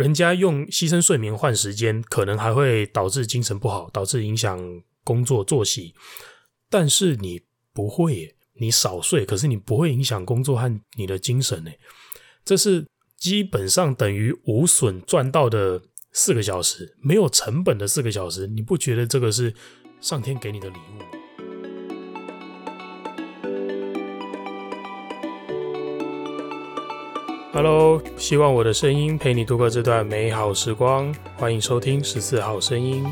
人家用牺牲睡眠换时间，可能还会导致精神不好，导致影响工作作息。但是你不会，你少睡，可是你不会影响工作和你的精神呢。这是基本上等于无损赚到的四个小时，没有成本的四个小时。你不觉得这个是上天给你的礼物吗？Hello，希望我的声音陪你度过这段美好时光。欢迎收听十四号声音。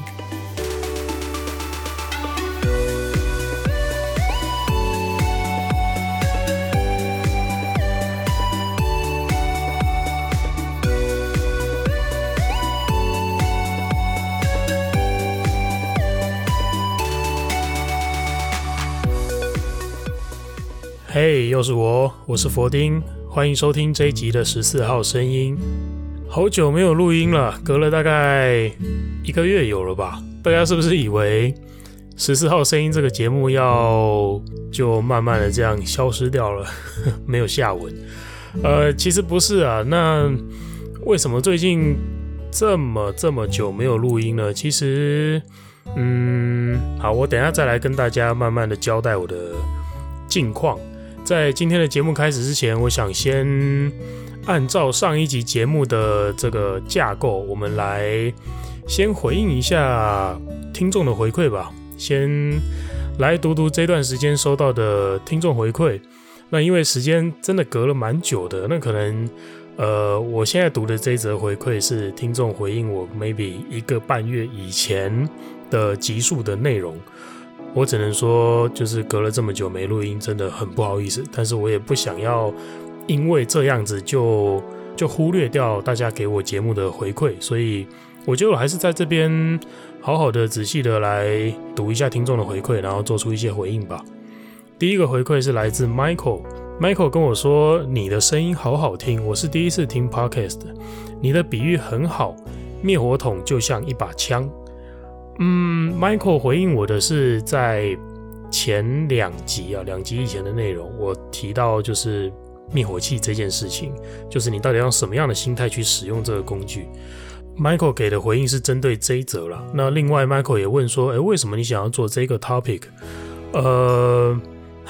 嘿又是我，我是佛丁。欢迎收听这一集的十四号声音。好久没有录音了，隔了大概一个月有了吧？大家是不是以为十四号声音这个节目要就慢慢的这样消失掉了，没有下文？呃，其实不是啊。那为什么最近这么这么久没有录音呢？其实，嗯，好，我等下再来跟大家慢慢的交代我的近况。在今天的节目开始之前，我想先按照上一集节目的这个架构，我们来先回应一下听众的回馈吧。先来读读这段时间收到的听众回馈。那因为时间真的隔了蛮久的，那可能呃，我现在读的这则回馈是听众回应我 maybe 一个半月以前的集数的内容。我只能说，就是隔了这么久没录音，真的很不好意思。但是我也不想要因为这样子就就忽略掉大家给我节目的回馈，所以我觉得我还是在这边好好的、仔细的来读一下听众的回馈，然后做出一些回应吧。第一个回馈是来自 Michael，Michael 跟我说：“你的声音好好听，我是第一次听 Podcast，你的比喻很好，灭火筒就像一把枪。”嗯，Michael 回应我的是在前两集啊，两集以前的内容，我提到就是灭火器这件事情，就是你到底要用什么样的心态去使用这个工具。Michael 给的回应是针对这一则了。那另外，Michael 也问说，诶，为什么你想要做这个 topic？呃。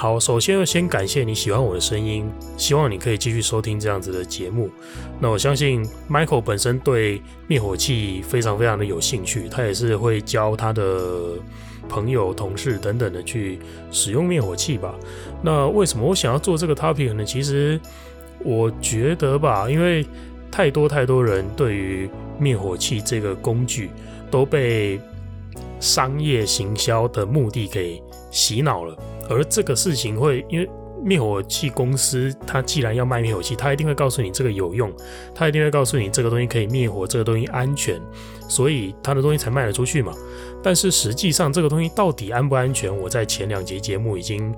好，首先要先感谢你喜欢我的声音，希望你可以继续收听这样子的节目。那我相信 Michael 本身对灭火器非常非常的有兴趣，他也是会教他的朋友、同事等等的去使用灭火器吧。那为什么我想要做这个 topic 呢？其实我觉得吧，因为太多太多人对于灭火器这个工具都被商业行销的目的给洗脑了。而这个事情会，因为灭火器公司，它既然要卖灭火器，它一定会告诉你这个有用，它一定会告诉你这个东西可以灭火，这个东西安全，所以它的东西才卖得出去嘛。但是实际上，这个东西到底安不安全，我在前两节节目已经，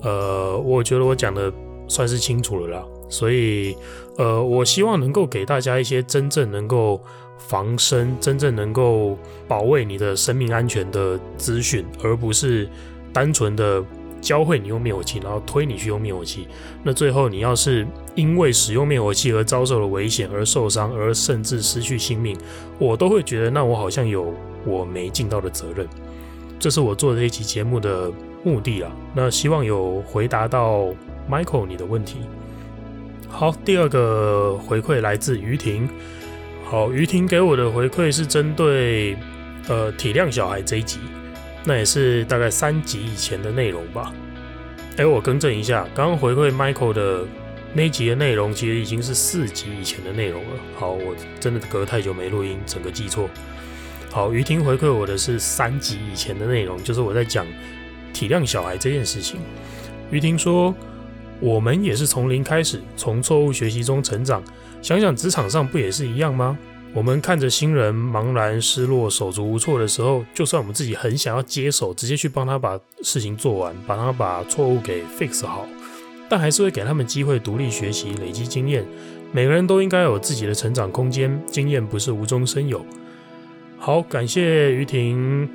呃，我觉得我讲的算是清楚了啦。所以，呃，我希望能够给大家一些真正能够防身、真正能够保卫你的生命安全的资讯，而不是单纯的。教会你用灭火器，然后推你去用灭火器。那最后你要是因为使用灭火器而遭受了危险而受伤，而甚至失去性命，我都会觉得那我好像有我没尽到的责任。这是我做这一期节目的目的啊。那希望有回答到 Michael 你的问题。好，第二个回馈来自于婷。好，于婷给我的回馈是针对呃体谅小孩这一集。那也是大概三集以前的内容吧。哎，我更正一下，刚刚回馈 Michael 的那集的内容，其实已经是四集以前的内容了。好，我真的隔太久没录音，整个记错。好，于婷回馈我的是三集以前的内容，就是我在讲体谅小孩这件事情。于婷说：“我们也是从零开始，从错误学习中成长。想想职场上不也是一样吗？”我们看着新人茫然失落、手足无措的时候，就算我们自己很想要接手，直接去帮他把事情做完，帮他把错误给 fix 好，但还是会给他们机会独立学习、累积经验。每个人都应该有自己的成长空间，经验不是无中生有。好，感谢于婷，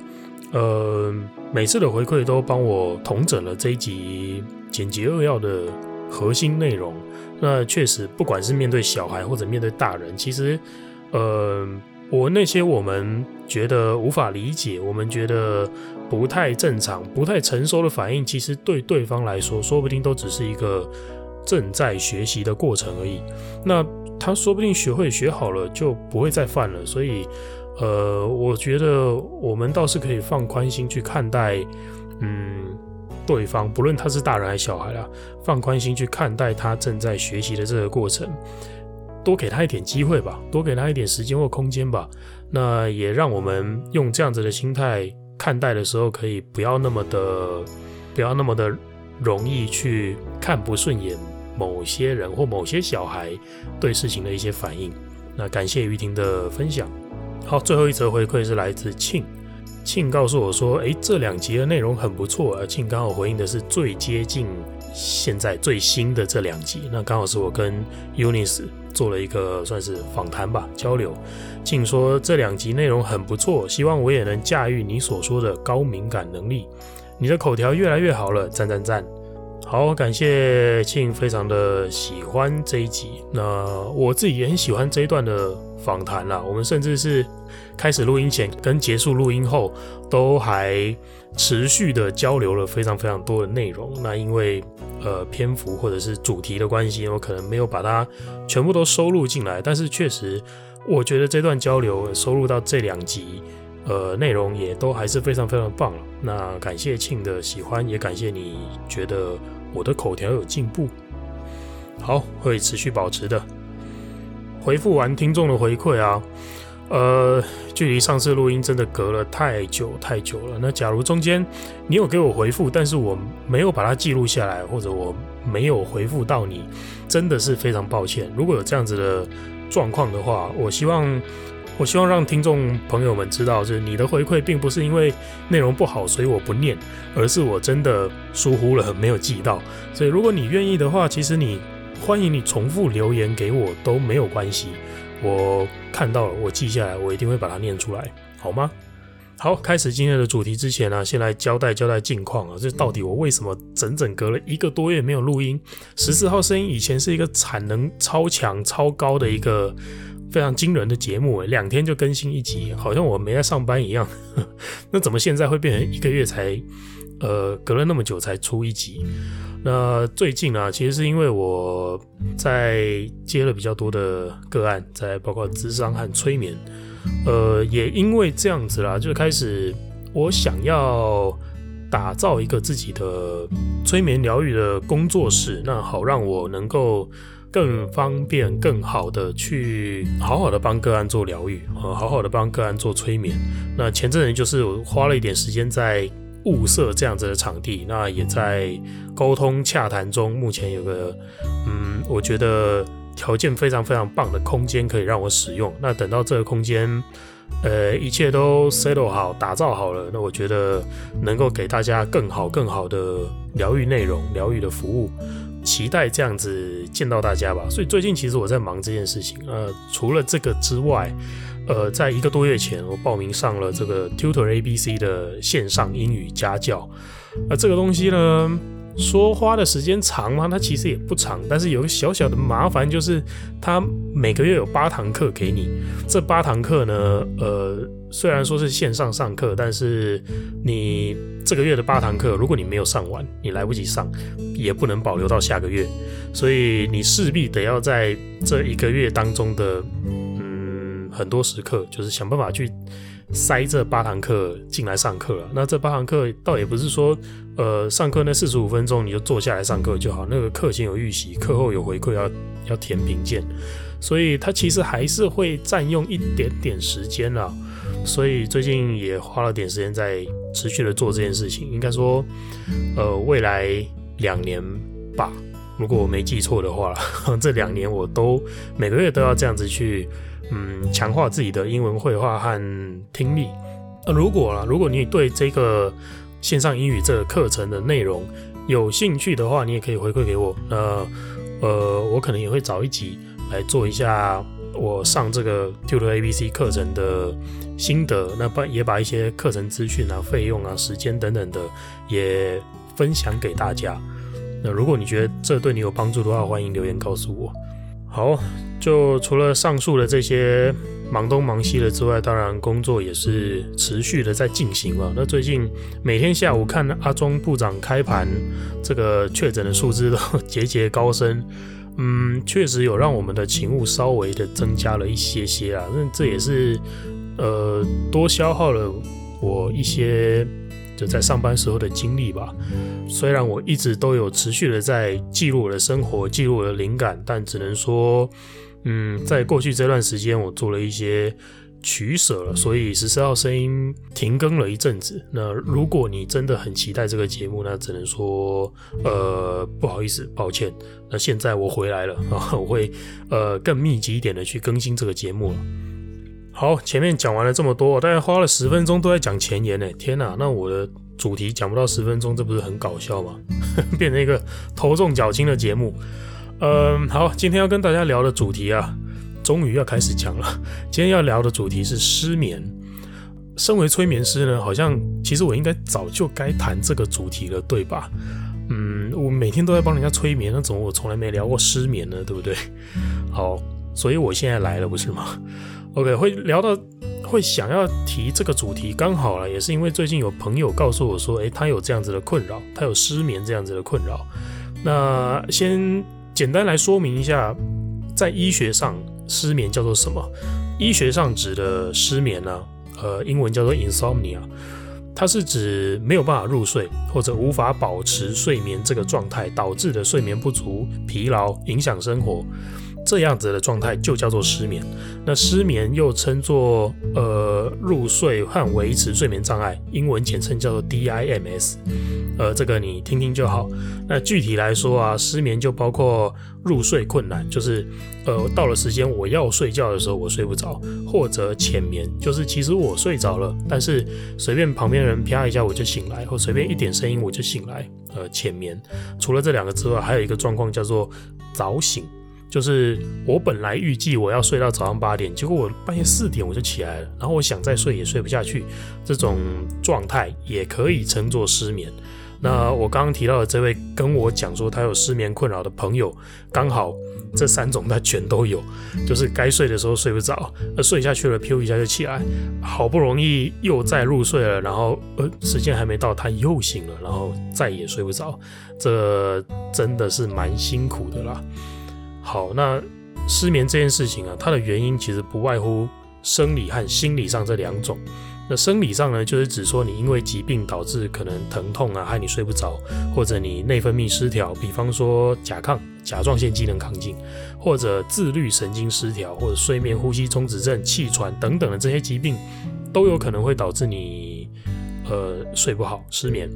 呃，每次的回馈都帮我统整了这一集简洁扼要的核心内容。那确实，不管是面对小孩或者面对大人，其实。呃，我那些我们觉得无法理解，我们觉得不太正常、不太成熟的反应，其实对对方来说，说不定都只是一个正在学习的过程而已。那他说不定学会学好了，就不会再犯了。所以，呃，我觉得我们倒是可以放宽心去看待，嗯，对方，不论他是大人还是小孩啦，放宽心去看待他正在学习的这个过程。多给他一点机会吧，多给他一点时间或空间吧。那也让我们用这样子的心态看待的时候，可以不要那么的，不要那么的容易去看不顺眼某些人或某些小孩对事情的一些反应。那感谢于婷的分享。好，最后一则回馈是来自庆，庆告诉我说，诶，这两集的内容很不错。而庆刚好回应的是最接近现在最新的这两集，那刚好是我跟 Unis 做了一个算是访谈吧，交流。静说这两集内容很不错，希望我也能驾驭你所说的高敏感能力。你的口条越来越好了，赞赞赞！好，感谢庆，非常的喜欢这一集。那我自己也很喜欢这一段的访谈啦。我们甚至是开始录音前跟结束录音后，都还持续的交流了非常非常多的内容。那因为呃篇幅或者是主题的关系，我可能没有把它全部都收录进来。但是确实，我觉得这段交流收录到这两集，呃内容也都还是非常非常棒了。那感谢庆的喜欢，也感谢你觉得我的口条有进步。好，会持续保持的。回复完听众的回馈啊。呃，距离上次录音真的隔了太久太久了。那假如中间你有给我回复，但是我没有把它记录下来，或者我没有回复到你，真的是非常抱歉。如果有这样子的状况的话，我希望我希望让听众朋友们知道，就是你的回馈并不是因为内容不好，所以我不念，而是我真的疏忽了，没有记到。所以如果你愿意的话，其实你欢迎你重复留言给我都没有关系。我看到了，我记下来，我一定会把它念出来，好吗？好，开始今天的主题之前呢、先来交代交代近况啊，这到底我为什么整整隔了一个多月没有录音？十四号声音以前是一个产能超强、超高的一个非常惊人的节目，两天就更新一集，好像我没在上班一样。那怎么现在会变成一个月才，呃，隔了那么久才出一集？那最近啊，其实是因为我在接了比较多的个案，在包括咨商和催眠，呃，也因为这样子啦，就开始我想要打造一个自己的催眠疗愈的工作室，那好让我能够更方便、更好的去好好的帮个案做疗愈，呃，好好的帮个案做催眠。那前阵子就是我花了一点时间在。物色这样子的场地，那也在沟通洽谈中。目前有个，嗯，我觉得条件非常非常棒的空间可以让我使用。那等到这个空间，呃，一切都 settle 好、打造好了，那我觉得能够给大家更好、更好的疗愈内容、疗愈的服务，期待这样子见到大家吧。所以最近其实我在忙这件事情。呃，除了这个之外。呃，在一个多月前，我报名上了这个 Tutor ABC 的线上英语家教。那这个东西呢，说花的时间长吗？它其实也不长，但是有个小小的麻烦，就是它每个月有八堂课给你。这八堂课呢，呃，虽然说是线上上课，但是你这个月的八堂课，如果你没有上完，你来不及上，也不能保留到下个月，所以你势必得要在这一个月当中的。很多时刻就是想办法去塞这八堂课进来上课了。那这八堂课倒也不是说，呃，上课那四十五分钟你就坐下来上课就好。那个课前有预习，课后有回馈要要填评鉴，所以它其实还是会占用一点点时间啦。所以最近也花了点时间在持续的做这件事情。应该说，呃，未来两年吧，如果我没记错的话，这两年我都每个月都要这样子去。嗯，强化自己的英文会话和听力。那如果啦，如果你对这个线上英语这个课程的内容有兴趣的话，你也可以回馈给我。那呃，我可能也会找一集来做一下我上这个 Tutor ABC 课程的心得。那把也把一些课程资讯啊、费用啊、时间等等的也分享给大家。那如果你觉得这对你有帮助的话，欢迎留言告诉我。好。就除了上述的这些忙东忙西的之外，当然工作也是持续的在进行嘛。那最近每天下午看阿中部长开盘，这个确诊的数字都节节高升，嗯，确实有让我们的勤务稍微的增加了一些些啊。那这也是呃多消耗了我一些就在上班时候的经历吧。虽然我一直都有持续的在记录我的生活，记录我的灵感，但只能说。嗯，在过去这段时间，我做了一些取舍了，所以十四号声音停更了一阵子。那如果你真的很期待这个节目，那只能说，呃，不好意思，抱歉。那现在我回来了啊，我会呃更密集一点的去更新这个节目了。好，前面讲完了这么多，大概花了十分钟都在讲前言呢。天哪，那我的主题讲不到十分钟，这不是很搞笑吗？变成一个头重脚轻的节目。嗯，好，今天要跟大家聊的主题啊，终于要开始讲了。今天要聊的主题是失眠。身为催眠师呢，好像其实我应该早就该谈这个主题了，对吧？嗯，我每天都在帮人家催眠，那怎么我从来没聊过失眠呢？对不对？好，所以我现在来了，不是吗？OK，会聊到会想要提这个主题，刚好了，也是因为最近有朋友告诉我说，诶，他有这样子的困扰，他有失眠这样子的困扰。那先。简单来说明一下，在医学上，失眠叫做什么？医学上指的失眠呢、呃，英文叫做 insomnia，它是指没有办法入睡或者无法保持睡眠这个状态导致的睡眠不足、疲劳、影响生活。这样子的状态就叫做失眠。那失眠又称作呃入睡和维持睡眠障碍，英文简称叫做 DIMS。呃，这个你听听就好。那具体来说啊，失眠就包括入睡困难，就是呃到了时间我要睡觉的时候我睡不着，或者浅眠，就是其实我睡着了，但是随便旁边人啪一下我就醒来，或随便一点声音我就醒来，呃浅眠。除了这两个之外，还有一个状况叫做早醒。就是我本来预计我要睡到早上八点，结果我半夜四点我就起来了，然后我想再睡也睡不下去，这种状态也可以称作失眠。那我刚刚提到的这位跟我讲说他有失眠困扰的朋友，刚好这三种他全都有，就是该睡的时候睡不着，呃睡下去了，噗一下就起来，好不容易又再入睡了，然后呃时间还没到他又醒了，然后再也睡不着，这真的是蛮辛苦的啦。好，那失眠这件事情啊，它的原因其实不外乎生理和心理上这两种。那生理上呢，就是指说你因为疾病导致可能疼痛啊，害你睡不着，或者你内分泌失调，比方说甲亢、甲状腺机能亢进，或者自律神经失调，或者睡眠呼吸中止症、气喘等等的这些疾病，都有可能会导致你呃睡不好、失眠。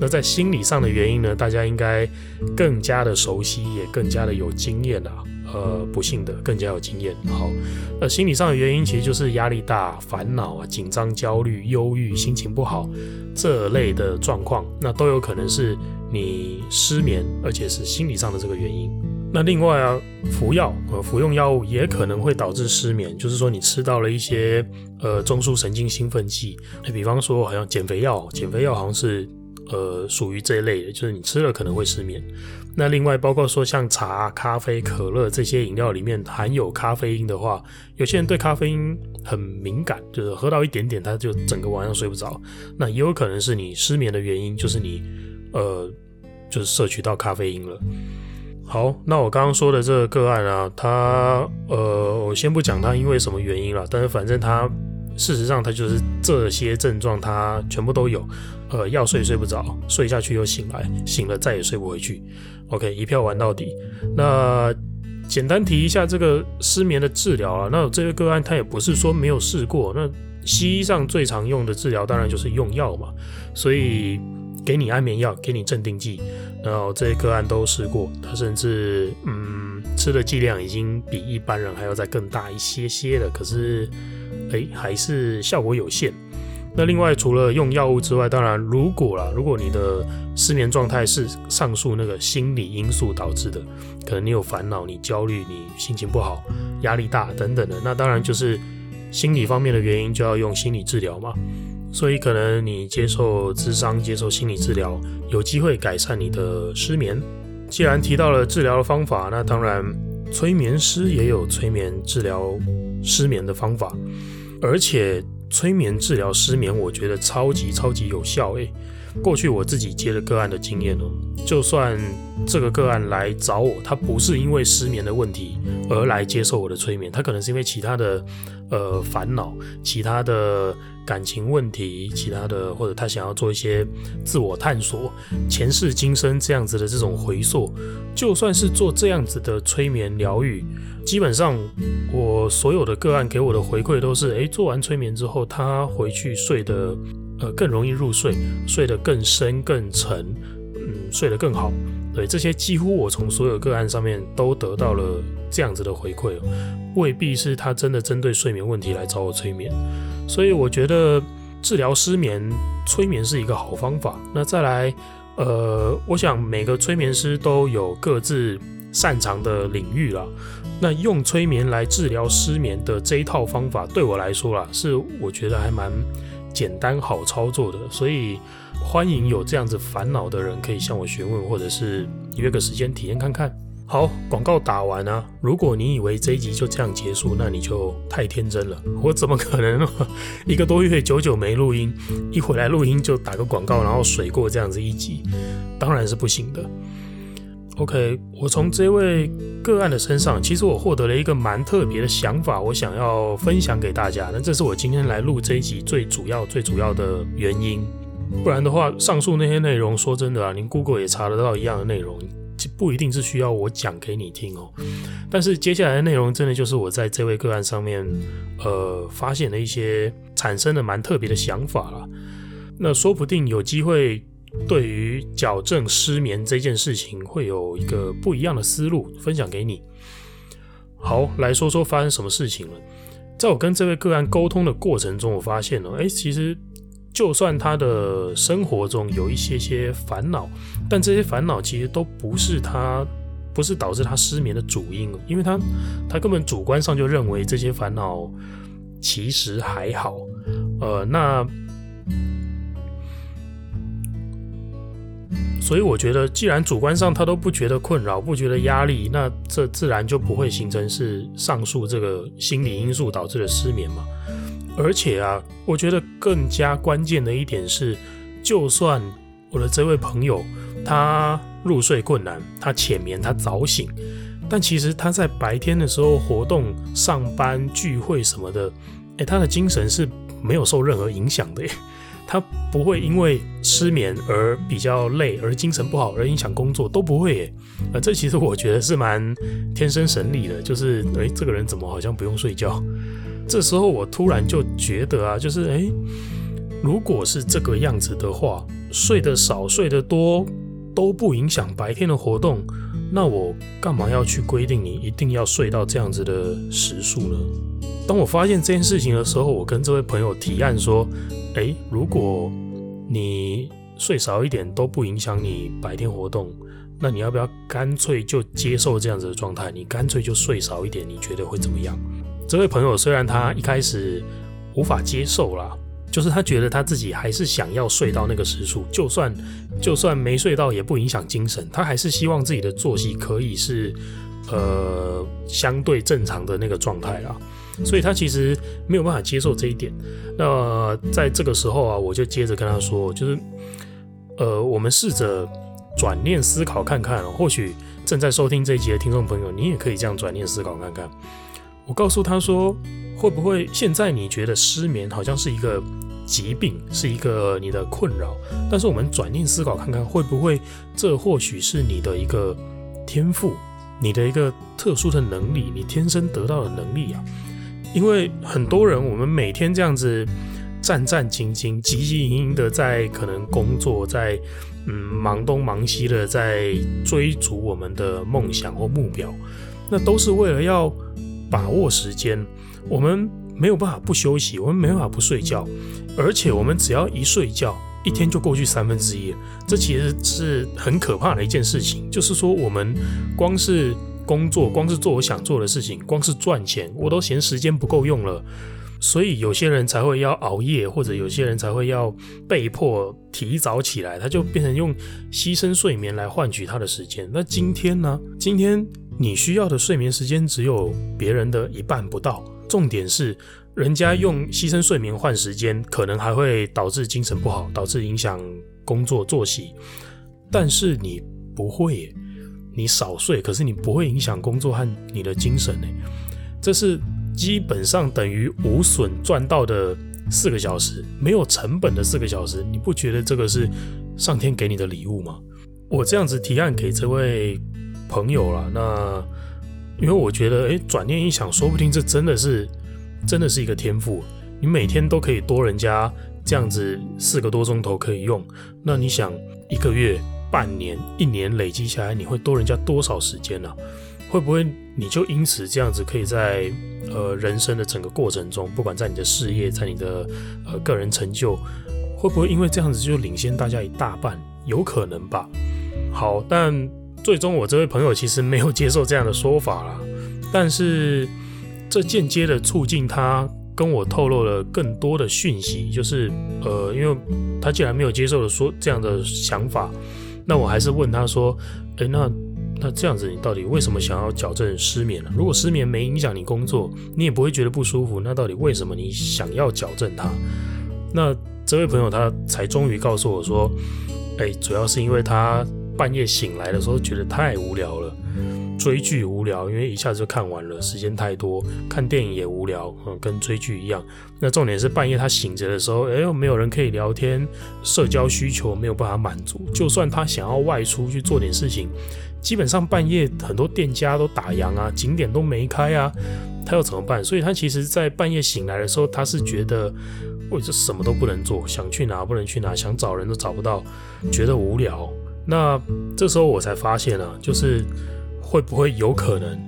那在心理上的原因呢，大家应该更加的熟悉，也更加的有经验啊。呃，不幸的更加有经验。好，那心理上的原因其实就是压力大、烦恼啊、紧张、焦虑、忧郁、心情不好这类的状况，那都有可能是你失眠，而且是心理上的这个原因。那另外啊，服药和服用药物也可能会导致失眠，就是说你吃到了一些呃中枢神经兴奋剂，那比方说好像减肥药，减肥药好像是。呃，属于这一类的，就是你吃了可能会失眠。那另外包括说像茶、咖啡、可乐这些饮料里面含有咖啡因的话，有些人对咖啡因很敏感，就是喝到一点点他就整个晚上睡不着。那也有可能是你失眠的原因，就是你呃，就是摄取到咖啡因了。好，那我刚刚说的这个个案啊，他呃，我先不讲他因为什么原因了，但是反正他。事实上，他就是这些症状，他全部都有。呃，要睡睡不着，睡下去又醒来，醒了再也睡不回去。OK，一票玩到底。那简单提一下这个失眠的治疗啊。那这个个案他也不是说没有试过。那西医上最常用的治疗当然就是用药嘛，所以给你安眠药，给你镇定剂。然后这些个案都试过，他甚至嗯吃的剂量已经比一般人还要再更大一些些了。可是。哎，还是效果有限。那另外，除了用药物之外，当然，如果啦，如果你的失眠状态是上述那个心理因素导致的，可能你有烦恼、你焦虑、你心情不好、压力大等等的，那当然就是心理方面的原因，就要用心理治疗嘛。所以，可能你接受智商、接受心理治疗，有机会改善你的失眠。既然提到了治疗的方法，那当然，催眠师也有催眠治疗。失眠的方法，而且催眠治疗失眠，我觉得超级超级有效诶。过去我自己接的个案的经验哦，就算这个个案来找我，他不是因为失眠的问题而来接受我的催眠，他可能是因为其他的呃烦恼、其他的感情问题、其他的或者他想要做一些自我探索、前世今生这样子的这种回溯，就算是做这样子的催眠疗愈，基本上我所有的个案给我的回馈都是，诶，做完催眠之后，他回去睡得。呃，更容易入睡，睡得更深更沉，嗯，睡得更好。对，这些几乎我从所有个案上面都得到了这样子的回馈，未必是他真的针对睡眠问题来找我催眠。所以我觉得治疗失眠，催眠是一个好方法。那再来，呃，我想每个催眠师都有各自擅长的领域啦。那用催眠来治疗失眠的这一套方法，对我来说啦，是我觉得还蛮。简单好操作的，所以欢迎有这样子烦恼的人可以向我询问，或者是约个时间体验看看。好，广告打完啊！如果你以为这一集就这样结束，那你就太天真了。我怎么可能 一个多月久久没录音，一回来录音就打个广告，然后水过这样子一集，当然是不行的。OK，我从这位个案的身上，其实我获得了一个蛮特别的想法，我想要分享给大家。那这是我今天来录这一集最主要、最主要的原因。不然的话，上述那些内容，说真的啊，您 Google 也查得到一样的内容，不一定是需要我讲给你听哦。但是接下来的内容，真的就是我在这位个案上面，呃，发现了一些产生的蛮特别的想法啦。那说不定有机会。对于矫正失眠这件事情，会有一个不一样的思路分享给你。好，来说说发生什么事情了。在我跟这位个案沟通的过程中，我发现了，哎，其实就算他的生活中有一些些烦恼，但这些烦恼其实都不是他，不是导致他失眠的主因，因为他他根本主观上就认为这些烦恼其实还好。呃，那。所以我觉得，既然主观上他都不觉得困扰，不觉得压力，那这自然就不会形成是上述这个心理因素导致的失眠嘛。而且啊，我觉得更加关键的一点是，就算我的这位朋友他入睡困难，他浅眠，他早醒，但其实他在白天的时候活动、上班、聚会什么的，诶，他的精神是没有受任何影响的耶。他不会因为失眠而比较累，而精神不好而影响工作，都不会耶。呃，这其实我觉得是蛮天生神力的，就是诶，这个人怎么好像不用睡觉？这时候我突然就觉得啊，就是诶，如果是这个样子的话，睡得少、睡得多都不影响白天的活动，那我干嘛要去规定你一定要睡到这样子的时数呢？当我发现这件事情的时候，我跟这位朋友提案说。诶，如果你睡少一点都不影响你白天活动，那你要不要干脆就接受这样子的状态？你干脆就睡少一点，你觉得会怎么样？这位朋友虽然他一开始无法接受啦，就是他觉得他自己还是想要睡到那个时数，就算就算没睡到也不影响精神，他还是希望自己的作息可以是呃相对正常的那个状态啦。所以他其实没有办法接受这一点。那在这个时候啊，我就接着跟他说，就是，呃，我们试着转念思考看看，或许正在收听这一集的听众朋友，你也可以这样转念思考看看。我告诉他说，会不会现在你觉得失眠好像是一个疾病，是一个你的困扰？但是我们转念思考看看，会不会这或许是你的一个天赋，你的一个特殊的能力，你天生得到的能力啊？因为很多人，我们每天这样子战战兢兢、急急营营的在可能工作，在嗯忙东忙西的在追逐我们的梦想或目标，那都是为了要把握时间。我们没有办法不休息，我们没办法不睡觉，而且我们只要一睡觉，一天就过去三分之一。这其实是很可怕的一件事情，就是说我们光是。工作光是做我想做的事情，光是赚钱，我都嫌时间不够用了。所以有些人才会要熬夜，或者有些人才会要被迫提早起来，他就变成用牺牲睡眠来换取他的时间。那今天呢？今天你需要的睡眠时间只有别人的一半不到，重点是，人家用牺牲睡眠换时间，可能还会导致精神不好，导致影响工作作息。但是你不会，你少睡，可是你不会影响工作和你的精神呢。这是基本上等于无损赚到的四个小时，没有成本的四个小时。你不觉得这个是上天给你的礼物吗？我这样子提案给这位朋友了，那。因为我觉得，哎，转念一想，说不定这真的是，真的是一个天赋。你每天都可以多人家这样子四个多钟头可以用，那你想一个月、半年、一年累积下来，你会多人家多少时间呢？会不会你就因此这样子可以在呃人生的整个过程中，不管在你的事业，在你的呃个人成就，会不会因为这样子就领先大家一大半？有可能吧。好，但。最终，我这位朋友其实没有接受这样的说法啦，但是这间接的促进他跟我透露了更多的讯息，就是呃，因为他既然没有接受的说这样的想法，那我还是问他说，诶，那那这样子，你到底为什么想要矫正失眠呢？如果失眠没影响你工作，你也不会觉得不舒服，那到底为什么你想要矫正它？那这位朋友他才终于告诉我说，诶，主要是因为他。半夜醒来的时候觉得太无聊了，追剧无聊，因为一下子就看完了，时间太多；看电影也无聊，嗯，跟追剧一样。那重点是半夜他醒着的时候，哎呦，没有人可以聊天，社交需求没有办法满足。就算他想要外出去做点事情，基本上半夜很多店家都打烊啊，景点都没开啊，他要怎么办？所以他其实，在半夜醒来的时候，他是觉得，我这什么都不能做，想去哪不能去哪，想找人都找不到，觉得无聊。那这时候我才发现啊，就是会不会有可能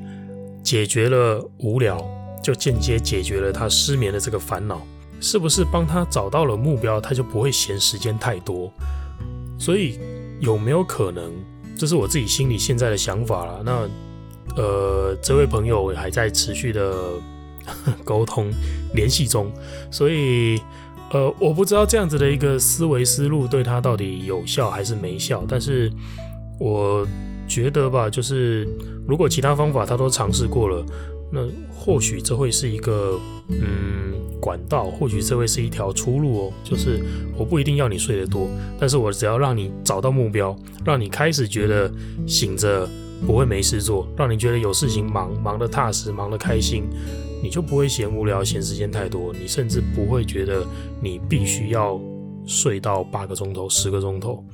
解决了无聊，就间接解决了他失眠的这个烦恼？是不是帮他找到了目标，他就不会嫌时间太多？所以有没有可能，这是我自己心里现在的想法了。那呃，这位朋友还在持续的 沟通联系中，所以。呃，我不知道这样子的一个思维思路对他到底有效还是没效，但是我觉得吧，就是如果其他方法他都尝试过了，那或许这会是一个嗯管道，或许这会是一条出路哦。就是我不一定要你睡得多，但是我只要让你找到目标，让你开始觉得醒着不会没事做，让你觉得有事情忙，忙得踏实，忙得开心。你就不会嫌无聊，嫌时间太多，你甚至不会觉得你必须要睡到八个钟头、十个钟头。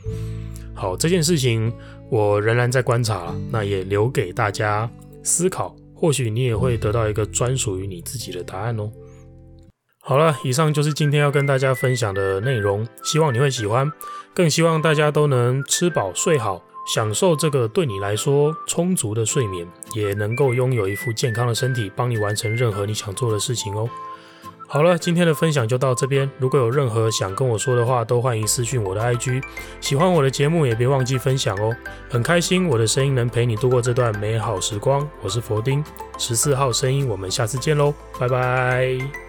好，这件事情我仍然在观察，那也留给大家思考，或许你也会得到一个专属于你自己的答案哦。好了，以上就是今天要跟大家分享的内容，希望你会喜欢，更希望大家都能吃饱睡好。享受这个对你来说充足的睡眠，也能够拥有一副健康的身体，帮你完成任何你想做的事情哦。好了，今天的分享就到这边。如果有任何想跟我说的话，都欢迎私讯我的 IG。喜欢我的节目，也别忘记分享哦。很开心我的声音能陪你度过这段美好时光。我是佛丁，十四号声音，我们下次见喽，拜拜。